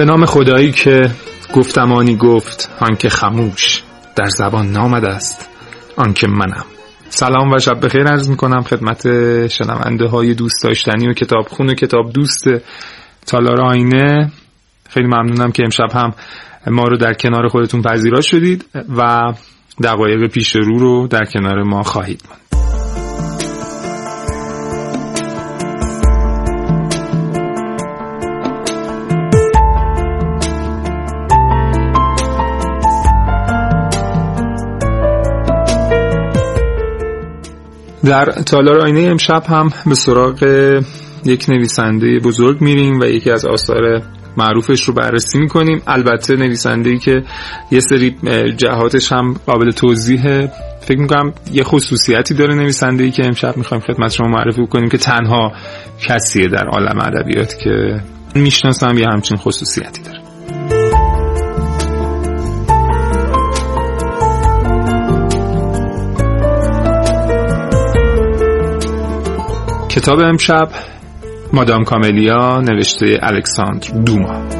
به نام خدایی که گفتمانی گفت آنکه خموش در زبان نامد است آنکه منم. سلام و شب بخیر عرض می‌کنم خدمت شنونده های دوست داشتنی و کتاب خون و کتاب دوست تالار آینه. خیلی ممنونم که امشب هم ما رو در کنار خودتون پذیرا شدید و دقایق پیش رو رو در کنار ما خواهید ماند. در تالار آینه امشب هم به سراغ یک نویسنده بزرگ میریم و یکی از آثار معروفش رو بررسی می‌کنیم. البته نویسنده ای که یه سری جهاتش هم قابل توضیح فکر می‌کنم یه خصوصیتی داره نویسنده ای که امشب می‌خوایم خدمت شما معرفی کنیم که تنها کسیه در عالم ادبیات که می‌شناسم یه همچین خصوصیتی داره. کتاب امشب مادام کاملیا نوشته الکساندر دوما.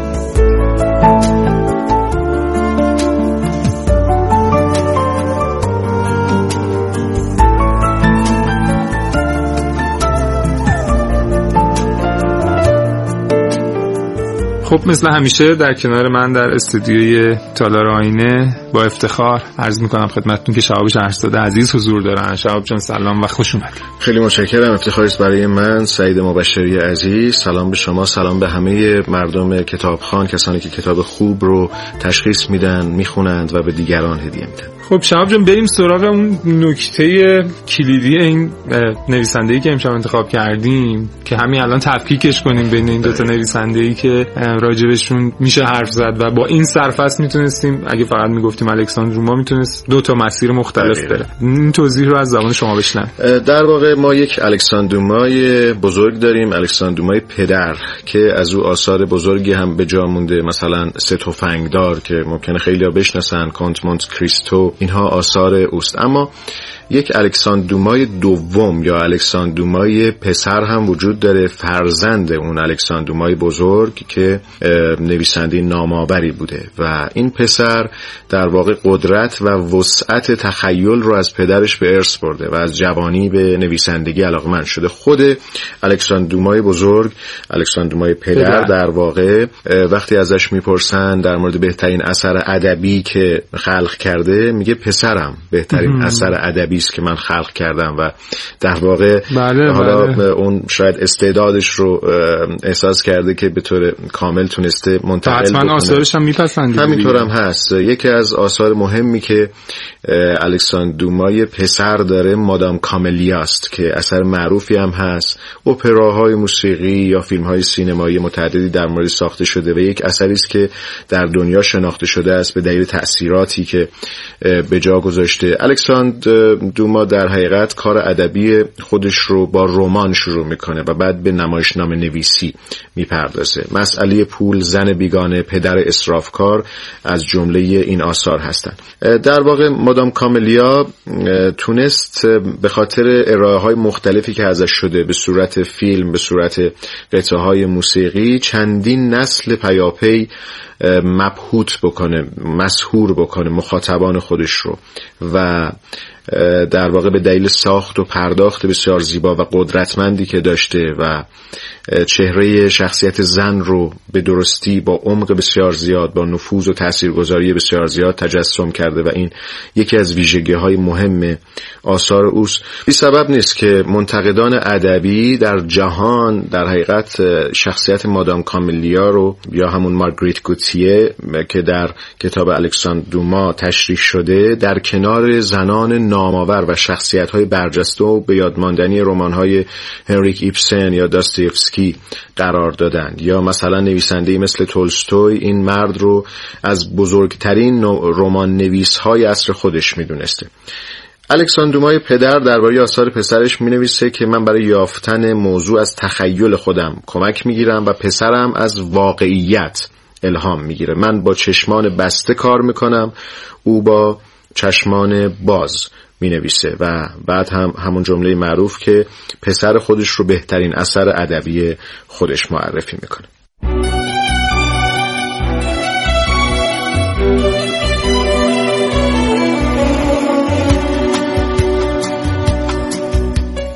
خب مثل همیشه در کنار من در استودیوی تالار آینه با افتخار عرض می‌کنم خدمتتون که شهاب شهرزاد عزیز حضور دارن. شهاب جان سلام و خوش اومدید خیلی متشکرم. افتخاری برای من سعید مبشری عزیز. سلام به شما سلام به همه مردم کتابخان کسانی که کتاب خوب رو تشخیص میدن می‌خونند و به دیگران هدیه میدن. خب شهاب جان بریم سراغ اون نکته کلیدی این نویسنده ای که امشب انتخاب کردیم که همین الان تفکیکش کنیم بین این دو تا نویسنده ای که راجبشون میشه حرف زد و با این سرفصل می‌تونستیم اگه فقط می‌گفتیم الکساندر ما می‌تونست دو تا مسیر مختلف بره. این توضیح رو از زبان شما بشنم در واقع ما یک الکساندرومای بزرگ داریم الکساندرومای پدر که از او آثار بزرگی هم به جا مونده. مثلا سه تفنگدار که ممکنه خیلی بشناسن کانت مونت کریستو اینها آثار اوست. اما یک الکساندرومای دوم یا الکساندرومای پسر هم وجود داره فرزند اون الکساندرومای بزرگ که نویسنده نامآوری بوده. و این پسر در واقع قدرت و وسعت تخیل رو از پدرش به ارث برده و از جوانی به نویسندگی علاقمند شده. خود الکساندرومای بزرگ الکساندرومای پدر, پدر. در واقع وقتی ازش می‌پرسن در مورد بهترین اثر ادبی که خلق کرده میگه پسرم بهترین اثر ادبی است که من خلق کردم و در واقع بله حالا بله. اون شاید استعدادش رو احساس کرده که به طور کامل تونسته منتقل حتما بکنه. آثارش هم میپسندید همینطور هم هست. یکی از آثار مهمی که الکساندرومای پسر داره مادام کاملیاست که اثر معروفی هم هست. اپراهای موسیقی یا فیلم های سینمایی متعددی در مورد ساخته شده و یک اثری است که در دنیا شناخته شده است به دلیل تأثیراتی که به جا گذاشته. الکساندر دوما در حقیقت کار ادبی خودش رو با رمان شروع می‌کنه و بعد به نمایشنامه نویسی می‌پردازه. مسئله پول زن بیگانه پدر اسرافکار از جمله این آثار هستند در واقع مادام کاملیا تونست به خاطر ارائه های مختلفی که ازش شده به صورت فیلم به صورت قطعه های موسیقی چندین نسل پیاپی مبهوت بکنه مسهور بکنه مخاطبان خودش رو. و در واقع به دلیل ساخت و پرداخت بسیار زیبا و قدرتمندی که داشته و چهره شخصیت زن رو به درستی با عمق بسیار زیاد با نفوذ و تاثیرگذاری بسیار زیاد تجسم کرده و این یکی از ویژگی های مهم آثار اوست. بی سبب نیست که منتقدان ادبی در جهان در حقیقت شخصیت مادام کاملیا رو یا همون مارگریت گوتیه که در کتاب الکساندر دوما تشریح شده در کنار زنان نامآور و شخصیت های برجسته و به یادماندنی رمان های هنریک ایپسن یا داستیفسکی قرار دادند. یا مثلا نویسنده مثل تولستوی این مرد رو از بزرگترین رمان نویس های عصر خودش می‌دونسته. الکساندومای پدر درباره آثار پسرش می نویسه که من برای یافتن موضوع از تخیل خودم کمک می گیرم و پسرم از واقعیت الهام می‌گیره. من با چشمان بسته کار می‌کنم او با چشمان باز. می نویسه و بعد هم همون جمله معروف که پسر خودش رو بهترین اثر ادبی خودش معرفی می‌کنه.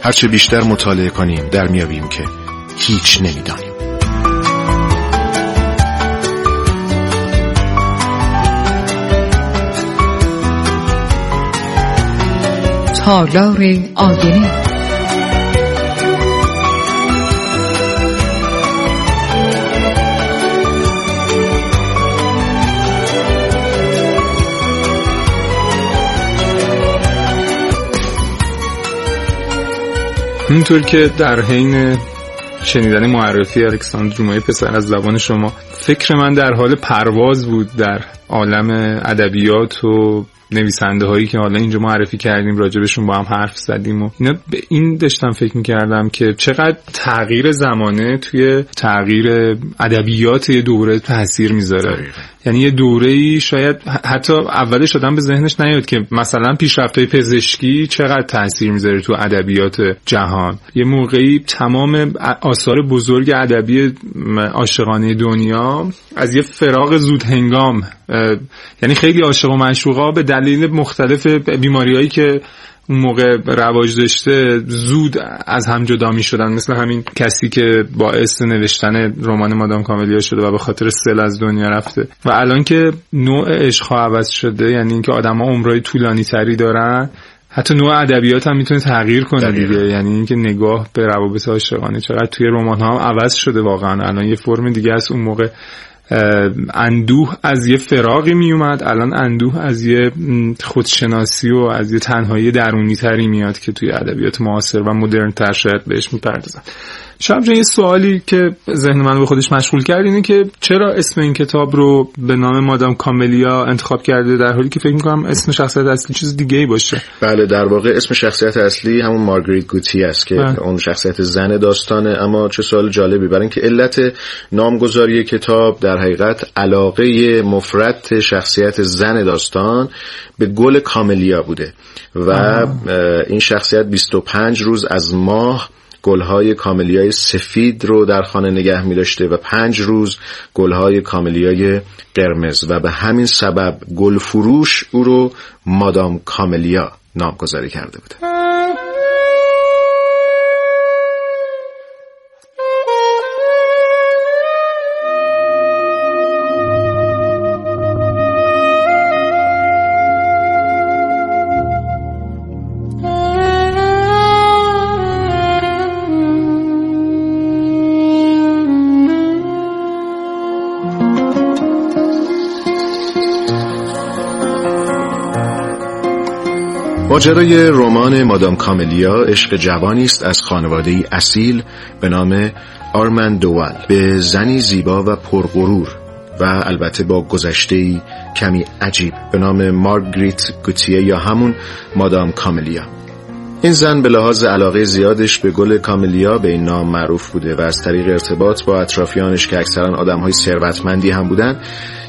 هرچه بیشتر مطالعه کنیم در میابیم که هیچ نمی‌دانیم تالار آینه. اینطور که در حین شنیدن معرفی الکساندر رومای پسر از زبان شما فکر من در حال پرواز بود در عالم ادبیات و نویسنده هایی که حالا اینجا معرفی کردیم راجبشون با هم حرف زدیم و اینا. به این داشتم فکر می‌کردم که چقدر تغییر زمانه توی تغییر ادبیات یه دوره تاثیر می‌ذاره. یعنی یه دوره ای شاید حتی اولش آدم به ذهنش نیاد که مثلا پیشرفت های پزشکی چقدر تاثیر می‌ذاره تو ادبیات جهان. یه موقعی تمام آثار بزرگ ادبی عاشقانه دنیا از یه فراغ زود هنگام یعنی خیلی عاشق و معشوقا به دلیل مختلف بیماریهایی که اون موقع رواج داشته زود از هم جدا می شدن مثل همین کسی که باعث نوشتن رمان مادام کاملیا شده و به خاطر سل از دنیا رفته. و الان که نوع عشق عوض شده یعنی اینکه آدما عمرای طولانی تری دارن حتی نوع ادبیات هم می‌تونه تغییر کنه دیگه. یعنی اینکه نگاه به روابط عاشقانه چقدر توی رمان ها هم عوض شده واقعا. الان یه فرم دیگه از اون موقع اندوه از یه فراغی می اومد الان اندوه از یه خودشناسی و از یه تنهایی درونی تری میاد که توی ادبیات معاصر و مدرن تر شاید بهش می‌پردازن. شب یه سوالی که ذهن من به خودش مشغول کرد اینه که چرا اسم این کتاب رو به نام مادام کاملیا انتخاب کرده در حالی که فکر می‌کنم اسم شخصیت اصلی چیز دیگه ای باشه؟ بله در واقع اسم شخصیت اصلی همون مارگریت گوتی است که بله. اون شخصیت زن داستانه. اما چه سوال جالبی برای اینکه علت نامگذاری کتاب در حقیقت علاقه مفرد شخصیت زن داستان به گل کاملیا بوده و این شخصیت 25 روز از ماه گلهای کاملیای سفید رو در خانه نگه می داشته و پنج روز گلهای کاملیای قرمز و به همین سبب گل فروش او رو مادام کاملیا نامگذاری کرده بوده. ماجرای رمان مادام کاملیا عشق جوانی است از خانواده ای اصیل به نام آرمن دوال به زنی زیبا و پرغرور و البته با گذشته کمی عجیب به نام مارگریت گوتیه یا همون مادام کاملیا. این زن به لحاظ علاقه زیادش به گل کاملیا به این نام معروف بوده و از طریق ارتباط با اطرافیانش که اکثرا آدم های ثروتمندی هم بودن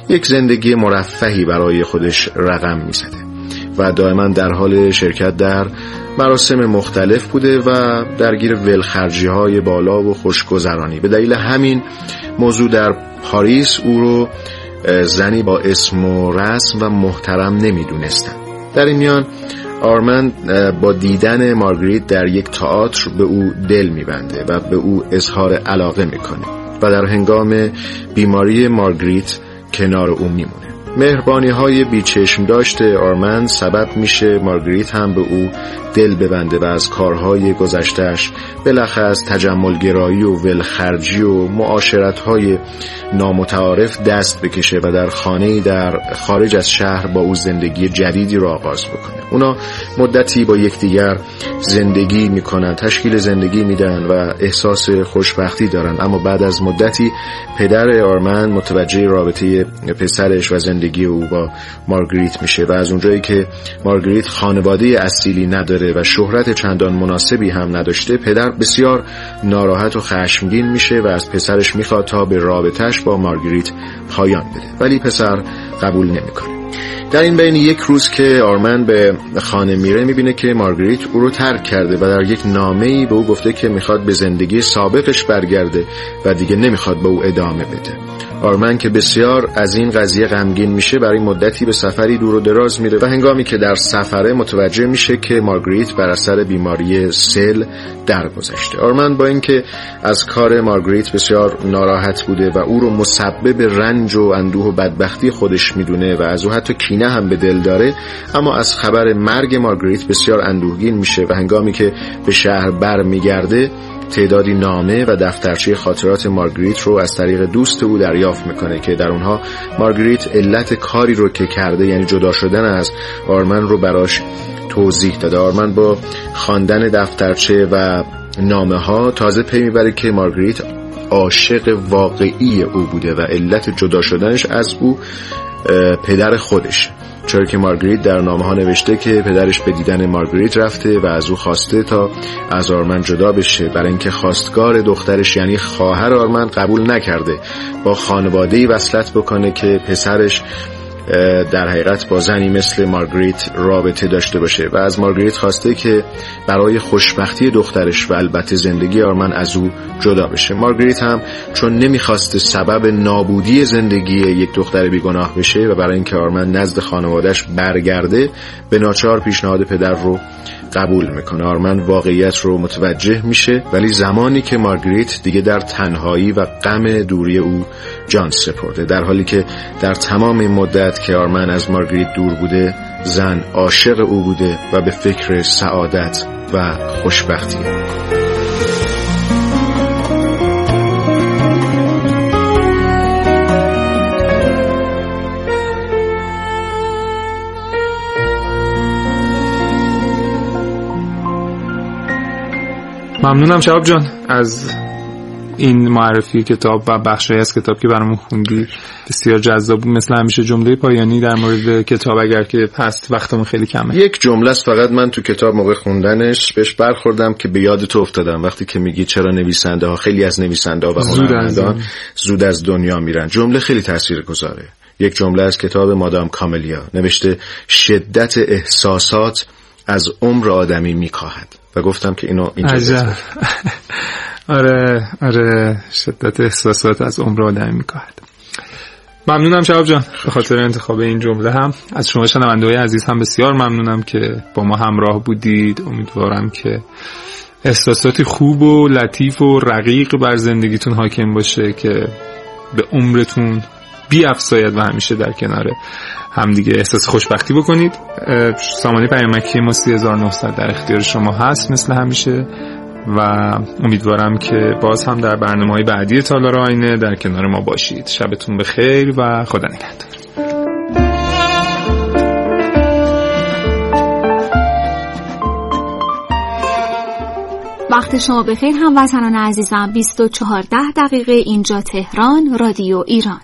یک زندگی مرفهی برای خودش رقم می‌زده. و دائما در حال شرکت در مراسم مختلف بوده و درگیر ولخرجی های بالا و خوشگذرانی به دلیل همین موضوع در پاریس او رو زنی با اسم و رسم و محترم نمی‌دونستن. در این میان آرمند با دیدن مارگریت در یک تئاتر به او دل میبنده و به او اظهار علاقه می‌کنه و در هنگام بیماری مارگریت کنار او میمونه. مهربانی های بیچشم داشته آرمند سبب میشه مارگریت هم به او دل ببنده و از کارهای گذشتهش بلخص تجملگرایی و ولخرجی و معاشرت های نامتعارف دست بکشه و در خانه در خارج از شهر با او زندگی جدیدی را آغاز بکنه. اونا مدتی با یکدیگر زندگی می‌کنن تشکیل زندگی میدن و احساس خوشبختی دارن. اما بعد از مدتی پدر آرمن متوجه رابطه پسرش و زندگی او با مارگریت میشه و از اونجایی که مارگریت خانواده اصیلی نداره و شهرت چندان مناسبی هم نداشته پدر بسیار ناراحت و خشمگین میشه و از پسرش می‌خواد تا به رابطهش با مارگریت پایان بده. ولی پسر قبول نمی‌کنه. در این بین یک روز که آرمن به خانه میره می‌بینه که مارگریت او رو ترک کرده و در یک نامه ای به او گفته که می‌خواد به زندگی سابقش برگرده و دیگه نمی‌خواد به او ادامه بده. آرمن که بسیار از این قضیه غمگین میشه برای مدتی به سفری دور و دراز میره و هنگامی که در سفره متوجه میشه که مارگریت بر اثر بیماری سل درگذشته. آرمن با اینکه از کار مارگریت بسیار ناراحت بوده و او رو مسبب رنج و اندوه و بدبختی خودش می‌دونه و از او حتی کینه هم به دل داره اما از خبر مرگ مارگریت بسیار اندوهگین میشه و هنگامی که به شهر بر میگرده تعدادی نامه و دفترچه خاطرات مارگریت رو از طریق دوست او دریافت می‌کنه که در اونها مارگریت علت کاری رو که کرده یعنی جدا شدن از آرمن رو براش توضیح داده. آرمن با خواندن دفترچه و نامه ها تازه پی می‌بره که مارگریت عاشق واقعی او بوده و علت جدا شدنش از او پدر خودش. چرا که مارگریت در نامه ها نوشته که پدرش به دیدن مارگریت رفته و از او خواسته تا از آرمن جدا بشه برای اینکه خواستگار دخترش یعنی خواهر آرمن قبول نکرده. با خانواده وصلت بکنه که پسرش در حقیقت با زنی مثل مارگریت رابطه داشته باشه و از مارگریت خواسته که برای خوشبختی دخترش و البته زندگی آرمن از او جدا بشه. مارگریت هم چون نمی‌خواسته سبب نابودی زندگی یک دختر بیگناه بشه و برای اینکه آرمن نزد خانوادش برگرده به ناچار پیشنهاد پدر رو قبول می‌کنه. آرمن واقعیت رو متوجه میشه ولی زمانی که مارگریت دیگه در تنهایی و غم دوری او جان سپرده. در حالی که در تمام این مدت که آرمن از مارگریت دور بوده زن عاشق او بوده و به فکر سعادت و خوشبختی ممنونم شباب جان. از این معرفی کتاب و بخشی از کتاب که برامون خوندی بسیار جذاب بود. مثل همیشه جمله پایانی در مورد کتاب اگر که هست وقتمون خیلی کمه. یک جمله است فقط من تو کتاب موقع خوندنش بهش برخوردم که به یاد تو افتادم. وقتی که میگی چرا نویسنده ها خیلی از نویسنده ها و هنرمندان زود از دنیا میرن. جمله خیلی تاثیر گذاره یک جمله از کتاب مادام کاملیا. نوشته شدت احساسات از عمر آدمی میکاهد. و گفتم که اینو اینجا آره آره شدت احساسات از عمر آدمی میکاهد. ممنونم شباب جان. به خاطر انتخاب این جمله هم. از شما شنونده های عزیز هم بسیار ممنونم که با ما همراه بودید. امیدوارم که احساساتی خوب و لطیف و رقیق بر زندگیتون حاکم باشه که به عمرتون بی افزاید و همیشه در کنار همدیگه احساس خوشبختی بکنید. سامانه پیامکی ما 3900 در اختیار شما هست مثل همیشه و امیدوارم که باز هم در برنامه های بعدی تالار آینه در کنار ما باشید. شبتون بخیر و خدا نگهدار. وقت شما بخیر هم وطنان عزیزم. 24 دقیقه اینجا تهران رادیو ایران.